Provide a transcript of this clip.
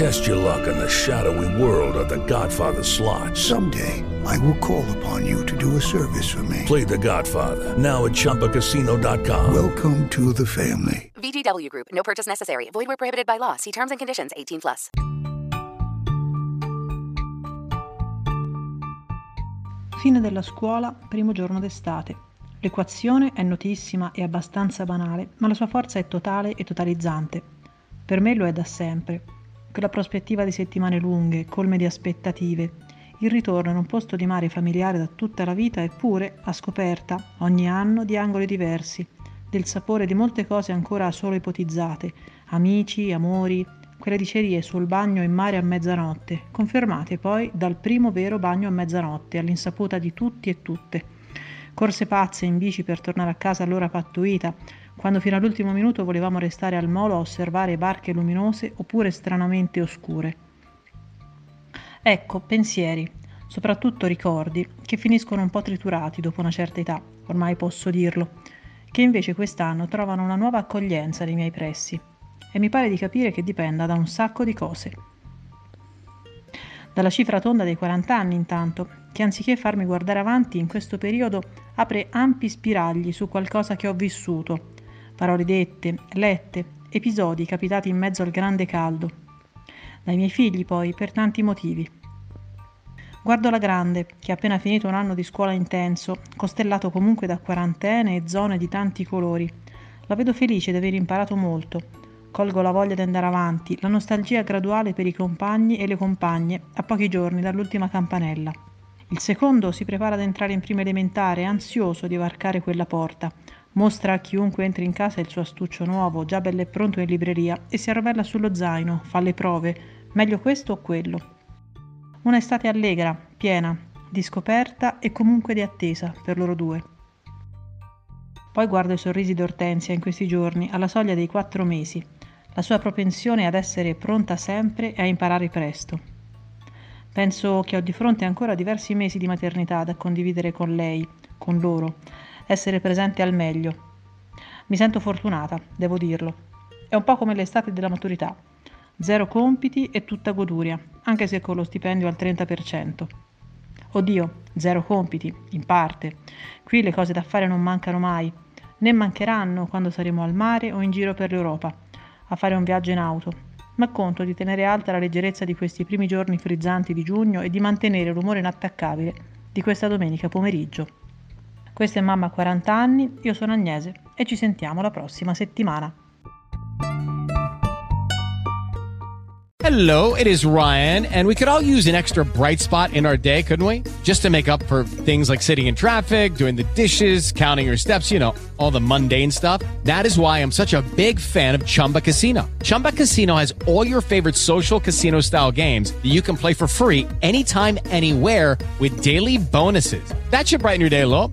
Test your luck in the shadowy world of The Godfather slot. Someday, I will call upon you to do a service for me. Play The Godfather now at ChumbaCasino.com. Welcome to the family. VGW Group. No purchase necessary. Void where prohibited by law. See terms and conditions. 18 plus. Fine della scuola, primo giorno d'estate. L'equazione è notissima e abbastanza banale, ma la sua forza è totale e totalizzante. Per me lo è da sempre. Quella prospettiva di settimane lunghe, colme di aspettative, il ritorno in un posto di mare familiare da tutta la vita eppure a scoperta, ogni anno, di angoli diversi, del sapore di molte cose ancora solo ipotizzate, amici, amori, quelle dicerie sul bagno in mare a mezzanotte, confermate poi dal primo vero bagno a mezzanotte, all'insaputa di tutti e tutte. Corse pazze in bici per tornare a casa all'ora pattuita, quando fino all'ultimo minuto volevamo restare al molo a osservare barche luminose oppure stranamente oscure. Ecco, pensieri, soprattutto ricordi, che finiscono un po' triturati dopo una certa età, ormai posso dirlo, che invece quest'anno trovano una nuova accoglienza nei miei pressi e mi pare di capire che dipenda da un sacco di cose. Dalla cifra tonda dei 40 anni, intanto, che anziché farmi guardare avanti in questo periodo apre ampi spiragli su qualcosa che ho vissuto, parole dette, lette, episodi capitati in mezzo al grande caldo. Dai miei figli, poi, per tanti motivi. Guardo la grande, che ha appena finito un anno di scuola intenso, costellato comunque da quarantene e zone di tanti colori. La vedo felice di aver imparato molto Colgo la voglia di andare avanti, la nostalgia graduale per i compagni e le compagne a pochi giorni dall'ultima campanella. Il secondo si prepara ad entrare in prima elementare, ansioso di varcare quella porta. Mostra a chiunque entri in casa il suo astuccio nuovo, già bello e pronto in libreria, e si arrovella sullo zaino, fa le prove, meglio questo o quello. Una estate allegra, piena, di scoperta e comunque di attesa per loro due. Poi guardo i sorrisi d'Ortensia in questi giorni, alla soglia dei quattro mesi, la sua propensione ad essere pronta sempre e a imparare presto. Penso che ho di fronte ancora diversi mesi di maternità da condividere con lei, con loro, essere presente al meglio. Mi sento fortunata, devo dirlo. È un po' come l'estate della maturità. Zero compiti e tutta goduria, anche se con lo stipendio al 30%. Oddio, zero compiti, in parte. Qui le cose da fare non mancano mai, né mancheranno quando saremo al mare o in giro per l'Europa a fare un viaggio in auto, ma conto di tenere alta la leggerezza di questi primi giorni frizzanti di giugno e di mantenere l'umore inattaccabile di questa domenica pomeriggio. Questa è mamma a 40 anni, io sono Agnese e ci sentiamo la prossima settimana. Hello, it is Ryan, and we could all use an extra bright spot in our day, couldn't we? Just to make up for things like sitting in traffic, doing the dishes, counting your steps, you know, all the mundane stuff. That is why I'm such a big fan of Chumba Casino. Chumba Casino has all your favorite social casino style games that you can play for free anytime, anywhere with daily bonuses. That should brighten your day a little.